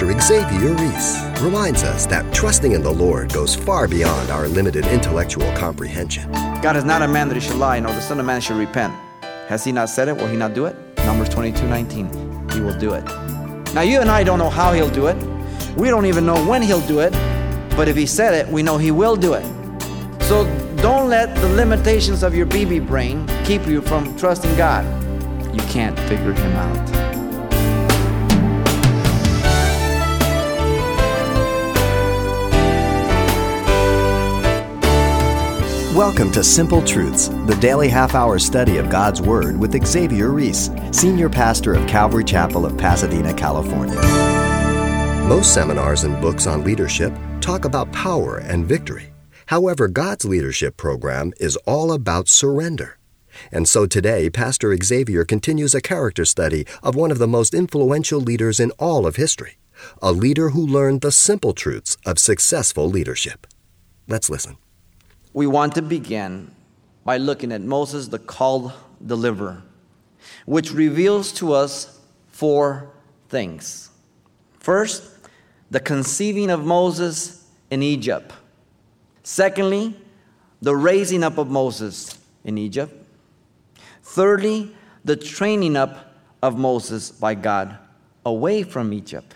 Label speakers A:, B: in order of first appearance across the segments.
A: Pastor Xavier Reese reminds us that trusting in the Lord goes far beyond our limited intellectual comprehension.
B: God is not a man that he should lie, nor the Son of Man should repent. Has he not said it? Will he not do it? Numbers 22 19. He will do it. Now, you and I don't know how he'll do it. We don't even know when he'll do it. But if he said it, we know he will do it. So don't let the limitations of your BB brain keep you from trusting God. You can't figure him out.
A: Welcome to Simple Truths, the daily half hour study of God's Word with Xavier Reese, Senior Pastor of Calvary Chapel of Pasadena, California. Most seminars and books on leadership talk about power and victory. However, God's leadership program is all about surrender. And so today, Pastor Xavier continues a character study of one of the most influential leaders in all of history, a leader who learned the simple truths of successful leadership. Let's listen
B: we want to begin by looking at Moses, the called deliverer, which reveals to us four things. First, the conceiving of Moses in Egypt. Secondly, the raising up of Moses in Egypt. Thirdly, the training up of Moses by God away from Egypt.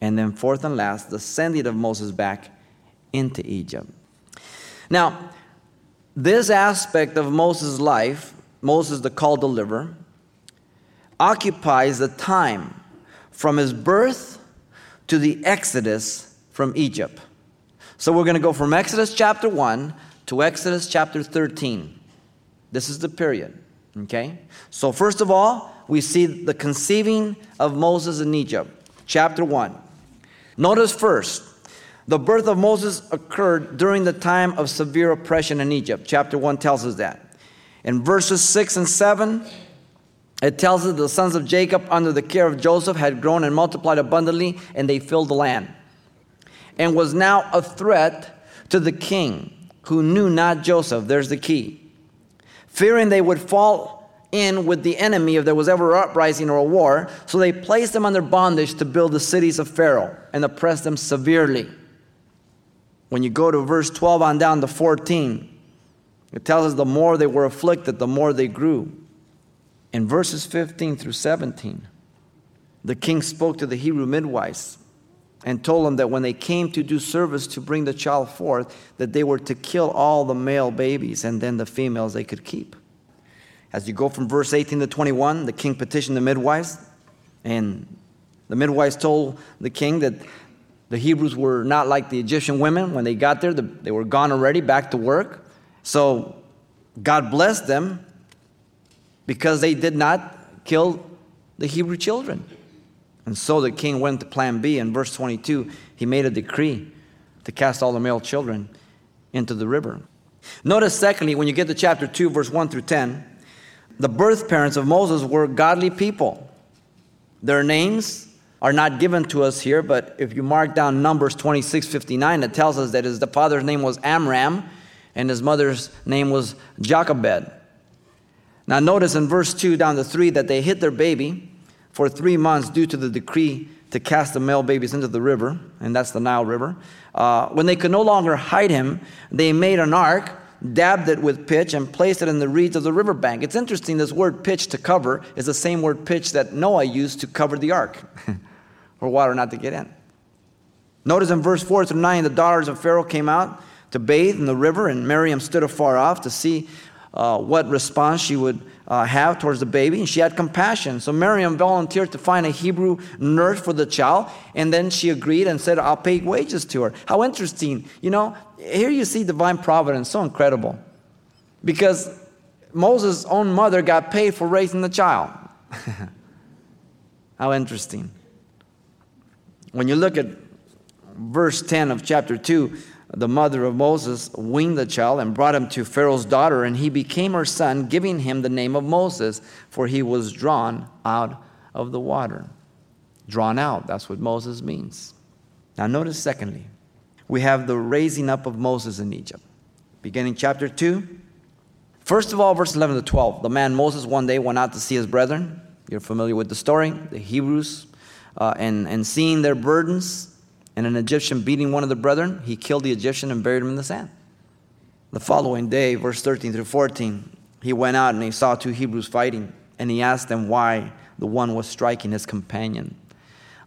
B: And then, fourth and last, the sending of Moses back into Egypt. Now, this aspect of Moses' life, Moses the called deliverer, occupies the time from his birth to the exodus from Egypt. So we're going to go from Exodus chapter 1 to Exodus chapter 13. This is the period. Okay? So, first of all, we see the conceiving of Moses in Egypt, chapter 1. Notice first, the birth of Moses occurred during the time of severe oppression in Egypt. Chapter 1 tells us that. In verses 6 and 7, it tells us the sons of Jacob, under the care of Joseph, had grown and multiplied abundantly, and they filled the land, and was now a threat to the king, who knew not Joseph. There's the key. Fearing they would fall in with the enemy if there was ever an uprising or a war, so they placed them under bondage to build the cities of Pharaoh and oppressed them severely. When you go to verse 12 on down to 14, it tells us the more they were afflicted, the more they grew. In verses 15 through 17, the king spoke to the Hebrew midwives and told them that when they came to do service to bring the child forth, that they were to kill all the male babies and then the females they could keep. As you go from verse 18 to 21, the king petitioned the midwives, and the midwives told the king that the Hebrews were not like the Egyptian women. When they got there, they were gone already, back to work. So God blessed them because they did not kill the Hebrew children. And so the king went to plan B. In verse 22, he made a decree to cast all the male children into the river. Notice, secondly, when you get to chapter 2, verse 1 through 10, the birth parents of Moses were godly people. Their names are not given to us here, but if you mark down Numbers 26 59, it tells us that his the father's name was Amram and his mother's name was Jochebed. Now, notice in verse 2 down to 3 that they hid their baby for three months due to the decree to cast the male babies into the river, and that's the Nile River. Uh, when they could no longer hide him, they made an ark dabbed it with pitch, and placed it in the reeds of the riverbank. It's interesting, this word pitch to cover is the same word pitch that Noah used to cover the ark. for water not to get in. Notice in verse 4 through 9, the daughters of Pharaoh came out to bathe in the river, and Miriam stood afar off to see uh, what response she would uh, have towards the baby, and she had compassion. So Miriam volunteered to find a Hebrew nurse for the child, and then she agreed and said, I'll pay wages to her. How interesting. You know, here you see divine providence, so incredible. Because Moses' own mother got paid for raising the child. How interesting. When you look at verse 10 of chapter 2, the mother of Moses weaned the child and brought him to Pharaoh's daughter, and he became her son, giving him the name of Moses, for he was drawn out of the water. Drawn out, that's what Moses means. Now, notice secondly, we have the raising up of Moses in Egypt. Beginning chapter 2. First of all, verse 11 to 12. The man Moses one day went out to see his brethren. You're familiar with the story. The Hebrews uh, and, and seeing their burdens and an Egyptian beating one of the brethren, he killed the Egyptian and buried him in the sand. The following day, verse 13 through 14, he went out and he saw two Hebrews fighting, and he asked them why the one was striking his companion,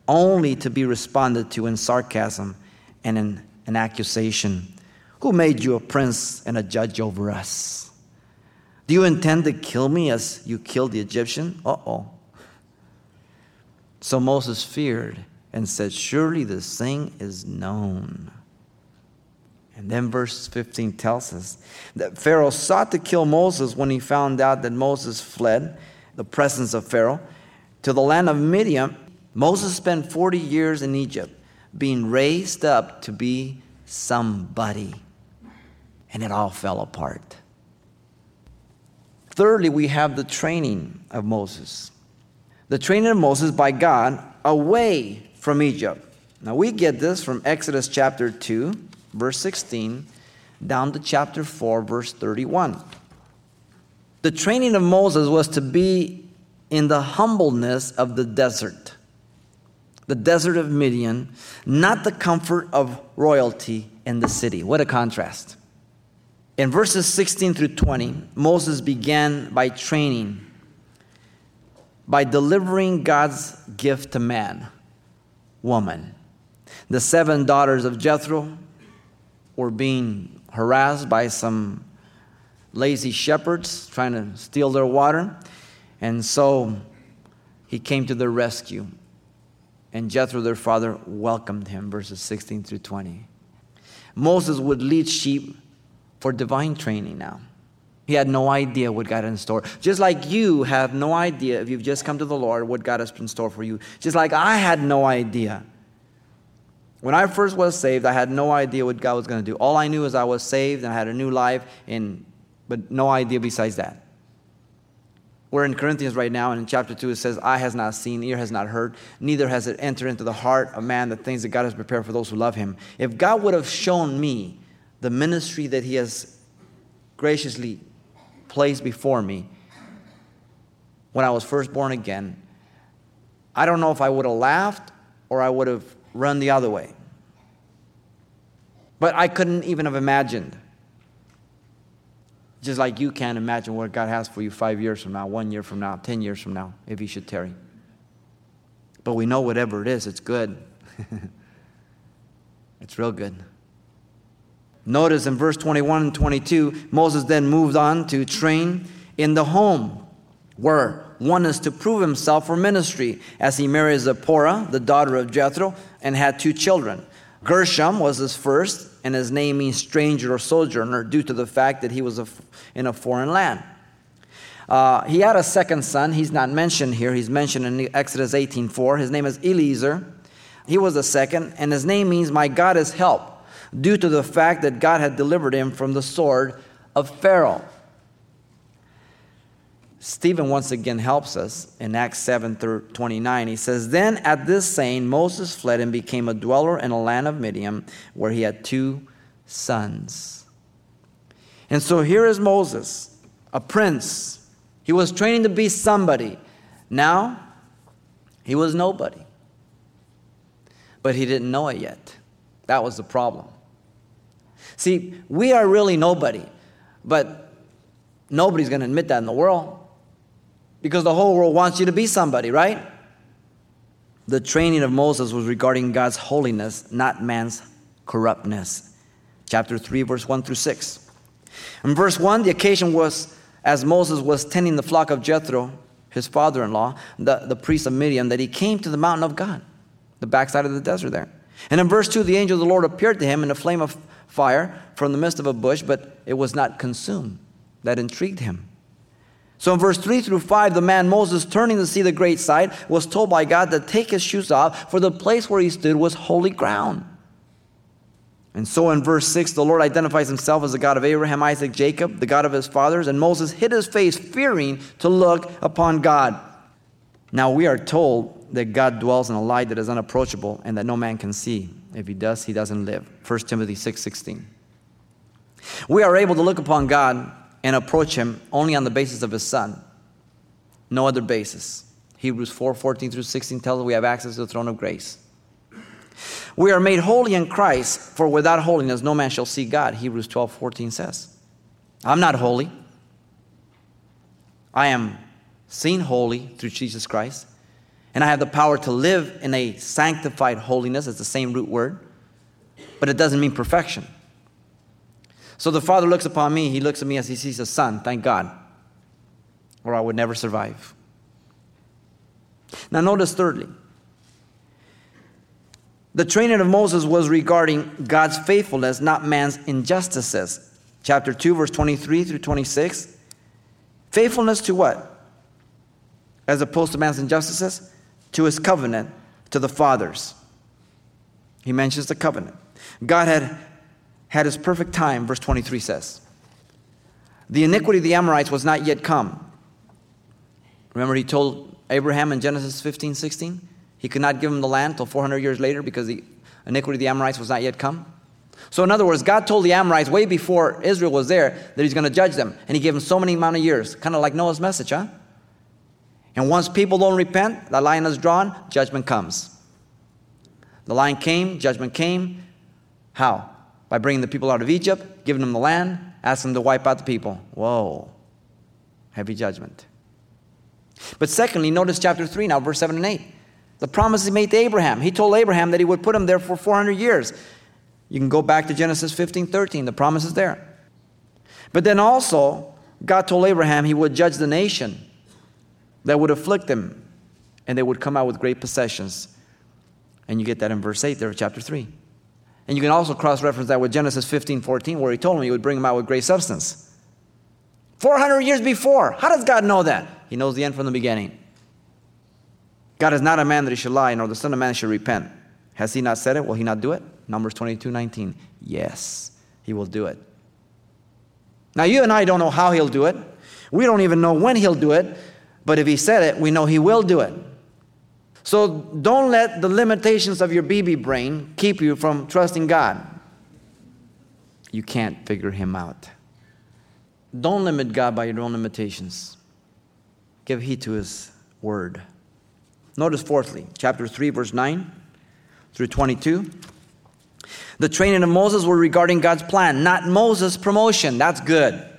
B: only to be responded to in sarcasm and in an accusation Who made you a prince and a judge over us? Do you intend to kill me as you killed the Egyptian? Uh oh. So Moses feared and said, Surely this thing is known. And then verse 15 tells us that Pharaoh sought to kill Moses when he found out that Moses fled the presence of Pharaoh to the land of Midian. Moses spent 40 years in Egypt being raised up to be somebody. And it all fell apart. Thirdly, we have the training of Moses. The training of Moses by God away from Egypt. Now we get this from Exodus chapter 2, verse 16, down to chapter 4, verse 31. The training of Moses was to be in the humbleness of the desert, the desert of Midian, not the comfort of royalty in the city. What a contrast. In verses 16 through 20, Moses began by training, by delivering God's gift to man, woman. The seven daughters of Jethro were being harassed by some lazy shepherds trying to steal their water. And so he came to their rescue. And Jethro, their father, welcomed him, verses 16 through 20. Moses would lead sheep for divine training now. He had no idea what God had in store. Just like you have no idea if you've just come to the Lord what God has in store for you. Just like I had no idea. When I first was saved, I had no idea what God was going to do. All I knew is I was saved and I had a new life, and, but no idea besides that. We're in Corinthians right now, and in chapter 2 it says, Eye has not seen, ear has not heard, neither has it entered into the heart of man the things that God has prepared for those who love him. If God would have shown me the ministry that He has graciously placed before me when I was first born again, I don't know if I would have laughed or I would have run the other way. But I couldn't even have imagined. Just like you can't imagine what God has for you five years from now, one year from now, ten years from now, if He should tarry. But we know whatever it is, it's good. it's real good. Notice in verse 21 and 22, Moses then moved on to train in the home, where one is to prove himself for ministry, as he marries Zipporah, the daughter of Jethro, and had two children. Gershom was his first, and his name means stranger or sojourner due to the fact that he was in a foreign land. Uh, he had a second son. He's not mentioned here. He's mentioned in Exodus 18:4. His name is Eliezer. He was the second, and his name means "My God is help." Due to the fact that God had delivered him from the sword of Pharaoh. Stephen once again helps us in Acts 7 through 29. He says, Then at this saying, Moses fled and became a dweller in a land of Midian, where he had two sons. And so here is Moses, a prince. He was training to be somebody. Now, he was nobody. But he didn't know it yet. That was the problem. See, we are really nobody, but nobody's going to admit that in the world because the whole world wants you to be somebody, right? The training of Moses was regarding God's holiness, not man's corruptness. Chapter 3, verse 1 through 6. In verse 1, the occasion was as Moses was tending the flock of Jethro, his father in law, the, the priest of Midian, that he came to the mountain of God, the backside of the desert there. And in verse 2, the angel of the Lord appeared to him in a flame of fire from the midst of a bush, but it was not consumed. That intrigued him. So in verse 3 through 5, the man Moses, turning to see the great sight, was told by God to take his shoes off, for the place where he stood was holy ground. And so in verse 6, the Lord identifies himself as the God of Abraham, Isaac, Jacob, the God of his fathers, and Moses hid his face, fearing to look upon God. Now we are told that God dwells in a light that is unapproachable and that no man can see. If he does, he doesn't live. 1 Timothy 6:16. 6, we are able to look upon God and approach him only on the basis of his son. No other basis. Hebrews 4 14 through 16 tells us we have access to the throne of grace. We are made holy in Christ, for without holiness no man shall see God, Hebrews 12 14 says. I'm not holy. I am seen holy through Jesus Christ. And I have the power to live in a sanctified holiness. It's the same root word, but it doesn't mean perfection. So the Father looks upon me, he looks at me as he sees a son, thank God, or I would never survive. Now, notice thirdly, the training of Moses was regarding God's faithfulness, not man's injustices. Chapter 2, verse 23 through 26. Faithfulness to what? As opposed to man's injustices? To his covenant to the fathers. He mentions the covenant. God had had his perfect time, verse 23 says. The iniquity of the Amorites was not yet come. Remember, he told Abraham in Genesis 15, 16? He could not give him the land until 400 years later because the iniquity of the Amorites was not yet come. So, in other words, God told the Amorites way before Israel was there that He's going to judge them, and He gave them so many amount of years, kind of like Noah's message, huh? And once people don't repent, the line is drawn, judgment comes. The line came, judgment came. How? By bringing the people out of Egypt, giving them the land, asking them to wipe out the people. Whoa, heavy judgment. But secondly, notice chapter 3 now, verse 7 and 8. The promise he made to Abraham. He told Abraham that he would put him there for 400 years. You can go back to Genesis 15 13. The promise is there. But then also, God told Abraham he would judge the nation that would afflict them, and they would come out with great possessions. And you get that in verse 8 there of chapter 3. And you can also cross reference that with Genesis 15 14, where he told him he would bring them out with great substance. 400 years before. How does God know that? He knows the end from the beginning. God is not a man that he should lie, nor the Son of Man should repent. Has he not said it? Will he not do it? Numbers 22 19. Yes, he will do it. Now, you and I don't know how he'll do it. We don't even know when he'll do it. But if he said it, we know he will do it. So don't let the limitations of your BB brain keep you from trusting God. You can't figure him out. Don't limit God by your own limitations. Give heed to his word. Notice, fourthly, chapter 3, verse 9 through 22. The training of Moses were regarding God's plan, not Moses' promotion. That's good.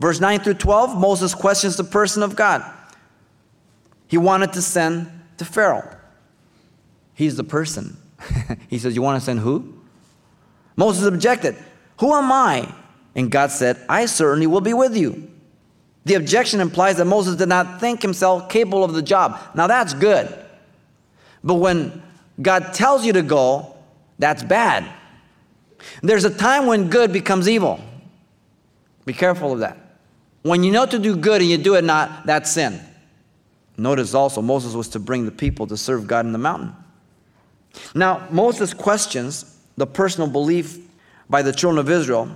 B: Verse 9 through 12, Moses questions the person of God. He wanted to send to Pharaoh. He's the person. he says, You want to send who? Moses objected, Who am I? And God said, I certainly will be with you. The objection implies that Moses did not think himself capable of the job. Now that's good. But when God tells you to go, that's bad. There's a time when good becomes evil. Be careful of that. When you know to do good and you do it not, that's sin. Notice also, Moses was to bring the people to serve God in the mountain. Now, Moses questions the personal belief by the children of Israel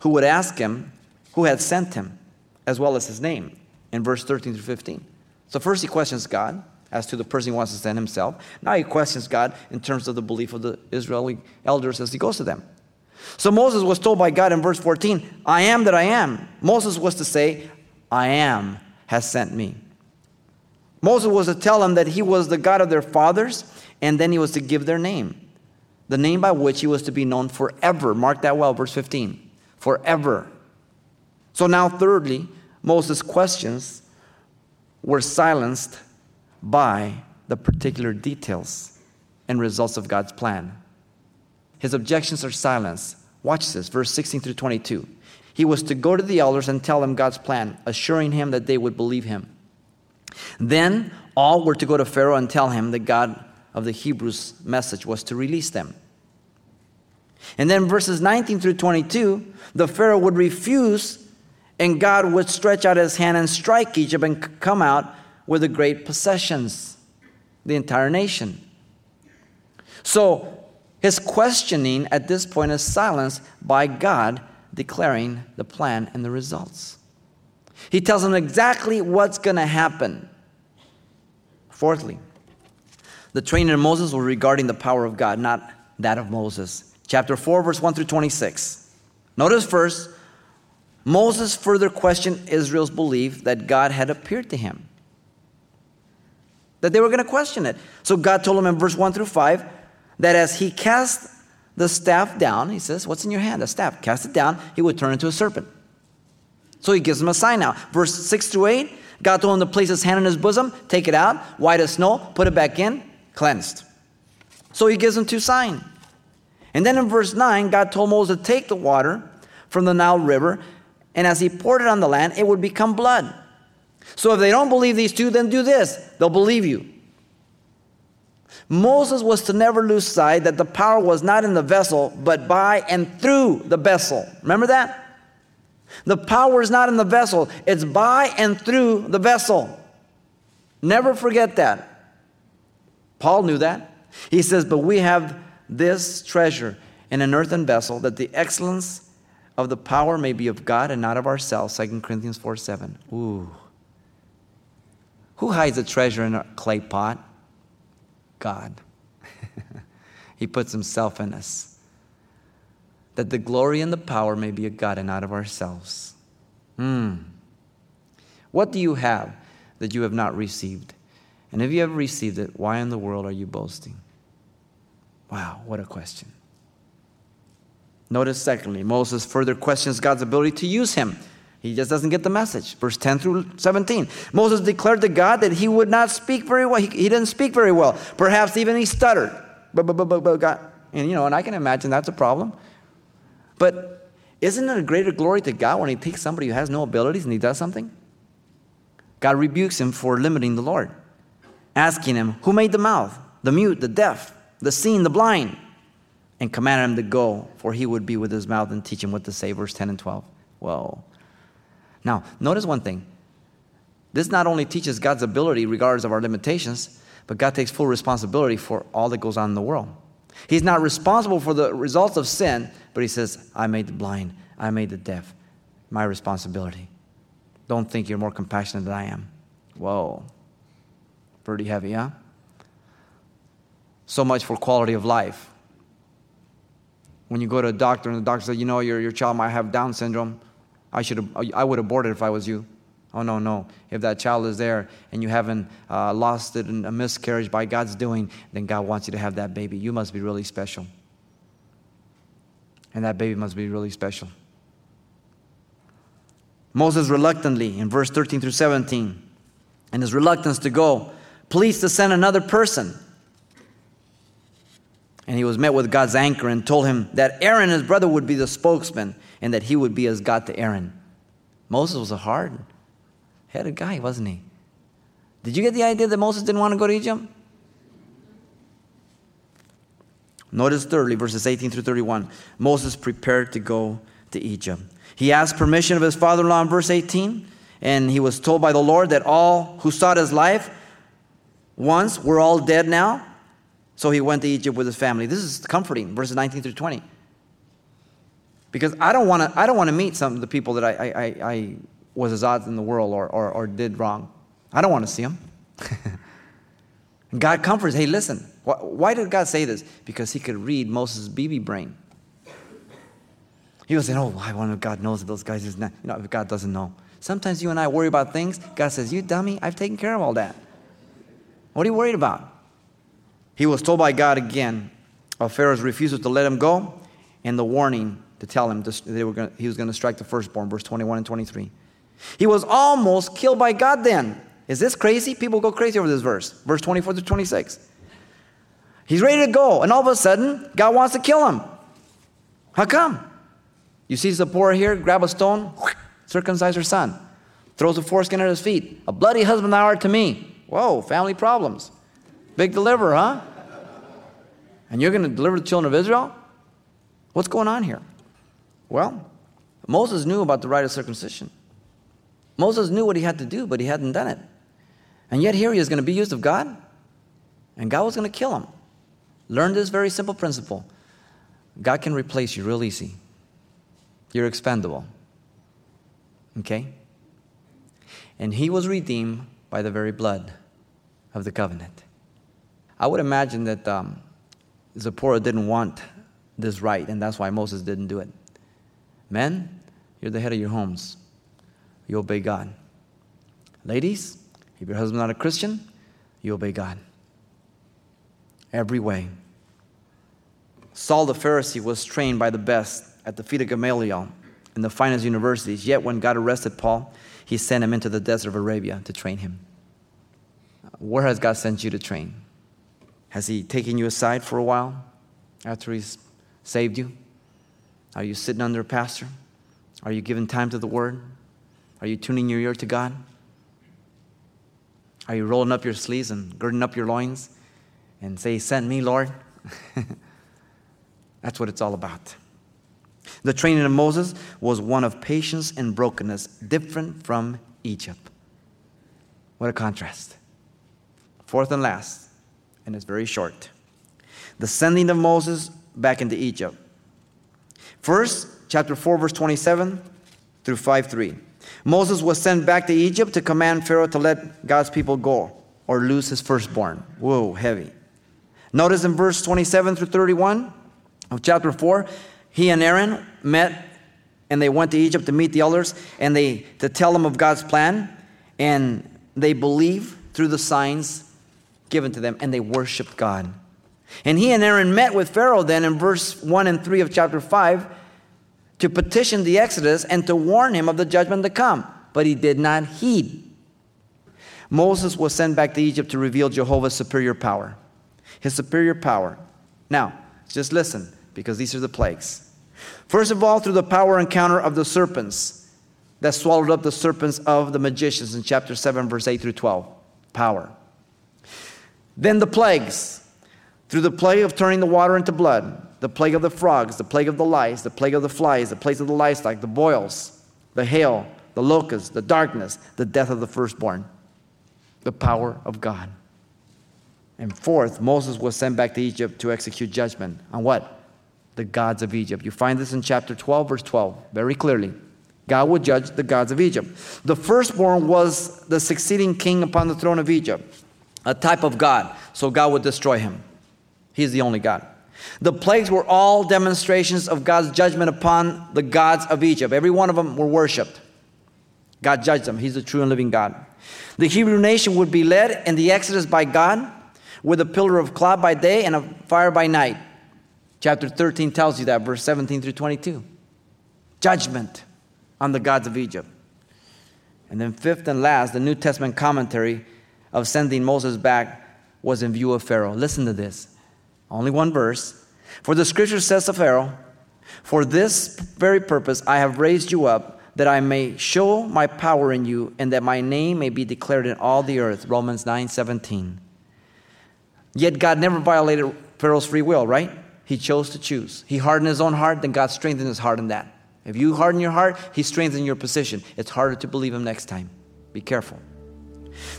B: who would ask him who had sent him as well as his name in verse 13 through 15. So, first he questions God as to the person he wants to send himself. Now he questions God in terms of the belief of the Israeli elders as he goes to them. So, Moses was told by God in verse 14, I am that I am. Moses was to say, I am has sent me. Moses was to tell them that he was the God of their fathers, and then he was to give their name, the name by which he was to be known forever. Mark that well, verse 15. Forever. So now, thirdly, Moses' questions were silenced by the particular details and results of God's plan. His objections are silenced. Watch this, verse 16 through 22. He was to go to the elders and tell them God's plan, assuring him that they would believe him. Then all were to go to Pharaoh and tell him that God of the Hebrews' message was to release them. And then verses 19 through 22, the Pharaoh would refuse and God would stretch out his hand and strike Egypt and come out with the great possessions, the entire nation. So his questioning at this point is silenced by God declaring the plan and the results. He tells them exactly what's going to happen. Fourthly, the training of Moses was regarding the power of God, not that of Moses. Chapter 4, verse 1 through 26. Notice first Moses further questioned Israel's belief that God had appeared to him. that they were going to question it. So God told him in verse 1 through 5 that as he cast the staff down, he says, What's in your hand? A staff. Cast it down, he would turn into a serpent. So he gives him a sign now. Verse 6 to 8, God told him to place his hand in his bosom, take it out, white as snow, put it back in, cleansed. So he gives him two signs. And then in verse 9, God told Moses to take the water from the Nile River, and as he poured it on the land, it would become blood. So if they don't believe these two, then do this they'll believe you. Moses was to never lose sight that the power was not in the vessel, but by and through the vessel. Remember that? The power is not in the vessel, it's by and through the vessel. Never forget that. Paul knew that. He says, But we have this treasure in an earthen vessel, that the excellence of the power may be of God and not of ourselves. 2 Corinthians 4 7. Ooh. Who hides a treasure in a clay pot? God. he puts himself in us. That the glory and the power may be of God and not of ourselves. Hmm. What do you have that you have not received? And if you have received it, why in the world are you boasting? Wow, what a question. Notice, secondly, Moses further questions God's ability to use him. He just doesn't get the message. Verse 10 through 17. Moses declared to God that he would not speak very well. He, he didn't speak very well. Perhaps even he stuttered. And, you know, and I can imagine that's a problem. But isn't it a greater glory to God when he takes somebody who has no abilities and he does something? God rebukes him for limiting the Lord, asking him, Who made the mouth, the mute, the deaf, the seen, the blind? And commanded him to go, for he would be with his mouth and teach him what to say. Verse 10 and 12. Whoa. Now, notice one thing. This not only teaches God's ability regardless of our limitations, but God takes full responsibility for all that goes on in the world. He's not responsible for the results of sin, but He says, I made the blind, I made the deaf. My responsibility. Don't think you're more compassionate than I am. Whoa. Pretty heavy, huh? So much for quality of life. When you go to a doctor and the doctor says, you know, your, your child might have Down syndrome, I, should I would abort it if I was you. Oh, no, no. If that child is there and you haven't uh, lost it in a miscarriage by God's doing, then God wants you to have that baby. You must be really special. And that baby must be really special. Moses reluctantly, in verse 13 through 17, in his reluctance to go, pleads to send another person. And he was met with God's anchor and told him that Aaron, his brother, would be the spokesman and that he would be as God to Aaron. Moses was a hard headed guy, wasn't he? Did you get the idea that Moses didn't want to go to Egypt? Notice thirdly, verses 18 through 31. Moses prepared to go to Egypt. He asked permission of his father in law in verse 18, and he was told by the Lord that all who sought his life once were all dead now. So he went to Egypt with his family. This is comforting, verses 19 through 20 because I don't want to. I don't want to meet some of the people that I, I, I was as odds in the world or, or, or did wrong. I don't want to see them. God comforts. Hey, listen. Why, why, did God say this? Because He could read Moses' BB brain. He was saying, "Oh, I wonder if God knows that those guys is not." You know, if God doesn't know. Sometimes you and I worry about things. God says, "You dummy, I've taken care of all that. What are you worried about?" He was told by God again of Pharaoh's refusal to let him go, and the warning to tell him they were gonna, he was going to strike the firstborn, verse 21 and 23. He was almost killed by God then. Is this crazy? People go crazy over this verse, verse 24 to 26. He's ready to go, and all of a sudden, God wants to kill him. How come? You see Zipporah here, grab a stone, circumcise her son, throws a foreskin at his feet. A bloody husband thou art to me. Whoa, family problems. Big deliverer, huh? And you're going to deliver the children of Israel? What's going on here? Well, Moses knew about the rite of circumcision. Moses knew what he had to do, but he hadn't done it. And yet, here he is going to be used of God, and God was going to kill him. Learn this very simple principle God can replace you real easy. You're expendable. Okay? And he was redeemed by the very blood of the covenant. I would imagine that um, Zipporah didn't want this rite, and that's why Moses didn't do it. Men, you're the head of your homes. You obey God. Ladies, if your husband's not a Christian, you obey God. Every way. Saul the Pharisee was trained by the best at the feet of Gamaliel in the finest universities. Yet when God arrested Paul, he sent him into the desert of Arabia to train him. Where has God sent you to train? Has he taken you aside for a while after he's saved you? Are you sitting under a pastor? Are you giving time to the word? Are you tuning your ear to God? Are you rolling up your sleeves and girding up your loins and say, Send me, Lord? That's what it's all about. The training of Moses was one of patience and brokenness, different from Egypt. What a contrast. Fourth and last, and it's very short. The sending of Moses back into Egypt. First, chapter 4, verse 27 through 5 3. Moses was sent back to Egypt to command Pharaoh to let God's people go or lose his firstborn. Whoa, heavy. Notice in verse 27 through 31 of chapter 4, he and Aaron met and they went to Egypt to meet the elders and they to tell them of God's plan and they believe through the signs given to them and they worshiped God. And he and Aaron met with Pharaoh then in verse 1 and 3 of chapter 5 to petition the Exodus and to warn him of the judgment to come, but he did not heed. Moses was sent back to Egypt to reveal Jehovah's superior power. His superior power. Now, just listen, because these are the plagues. First of all, through the power encounter of the serpents that swallowed up the serpents of the magicians in chapter 7, verse 8 through 12. Power. Then the plagues, through the plague of turning the water into blood, the plague of the frogs, the plague of the lice, the plague of the flies, the plague of the livestock, the boils, the hail, the locusts, the darkness, the death of the firstborn. The power of God. And fourth, Moses was sent back to Egypt to execute judgment on what? The gods of Egypt. You find this in chapter 12, verse 12, very clearly. God would judge the gods of Egypt. The firstborn was the succeeding king upon the throne of Egypt, a type of God. So God would destroy him. He's the only God. The plagues were all demonstrations of God's judgment upon the gods of Egypt. Every one of them were worshiped. God judged them. He's the true and living God. The Hebrew nation would be led in the Exodus by God with a pillar of cloud by day and a fire by night. Chapter 13 tells you that, verse 17 through 22. Judgment on the gods of Egypt. And then, fifth and last, the New Testament commentary of sending Moses back was in view of Pharaoh. Listen to this. Only one verse. For the scripture says to Pharaoh, For this very purpose I have raised you up, that I may show my power in you, and that my name may be declared in all the earth. Romans 9 17. Yet God never violated Pharaoh's free will, right? He chose to choose. He hardened his own heart, then God strengthened his heart in that. If you harden your heart, he strengthens your position. It's harder to believe him next time. Be careful.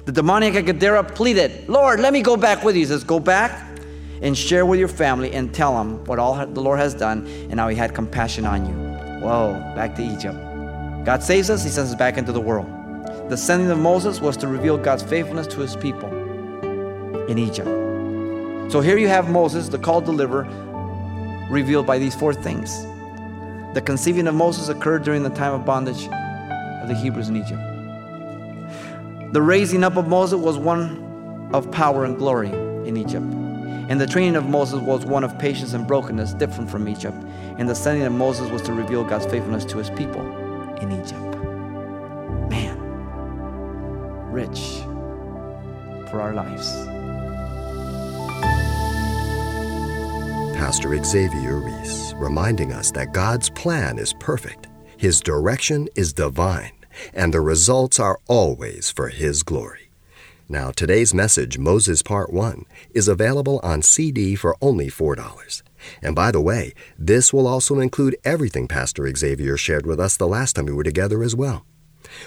B: The demoniac at Gadara pleaded, Lord, let me go back with you. He says, Go back and share with your family and tell them what all the Lord has done and how He had compassion on you. Whoa, back to Egypt. God saves us, He sends us back into the world. The sending of Moses was to reveal God's faithfulness to His people in Egypt. So here you have Moses, the called deliverer, revealed by these four things. The conceiving of Moses occurred during the time of bondage of the Hebrews in Egypt. The raising up of Moses was one of power and glory in Egypt. And the training of Moses was one of patience and brokenness, different from Egypt. And the sending of Moses was to reveal God's faithfulness to his people in Egypt. Man, rich for our lives.
A: Pastor Xavier Reese reminding us that God's plan is perfect, His direction is divine, and the results are always for His glory. Now, today's message, Moses Part 1, is available on CD for only $4. And by the way, this will also include everything Pastor Xavier shared with us the last time we were together as well.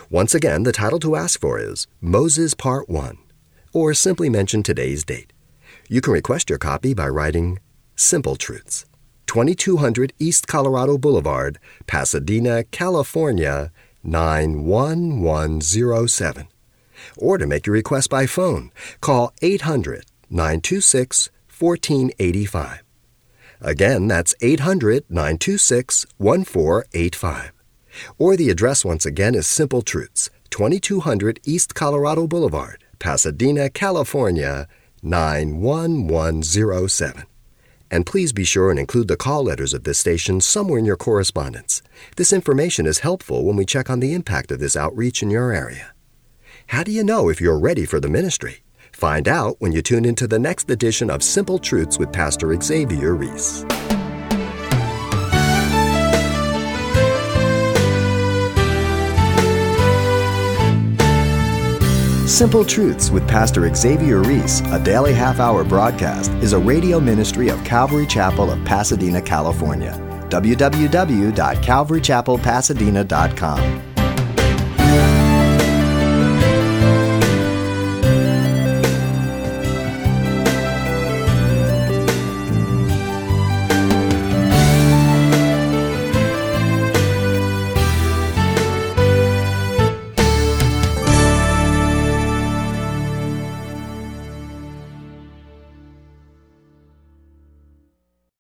A: Once again, the title to ask for is Moses Part 1, or simply mention today's date. You can request your copy by writing Simple Truths, 2200 East Colorado Boulevard, Pasadena, California, 91107 or to make your request by phone, call 800 926 1485. Again, that's 800 926 1485. Or the address once again is Simple Truths, 2200 East Colorado Boulevard, Pasadena, California 91107. And please be sure and include the call letters of this station somewhere in your correspondence. This information is helpful when we check on the impact of this outreach in your area. How do you know if you're ready for the ministry? Find out when you tune into the next edition of Simple Truths with Pastor Xavier Reese. Simple Truths with Pastor Xavier Reese, a daily half hour broadcast, is a radio ministry of Calvary Chapel of Pasadena, California. www.calvarychapelpasadena.com.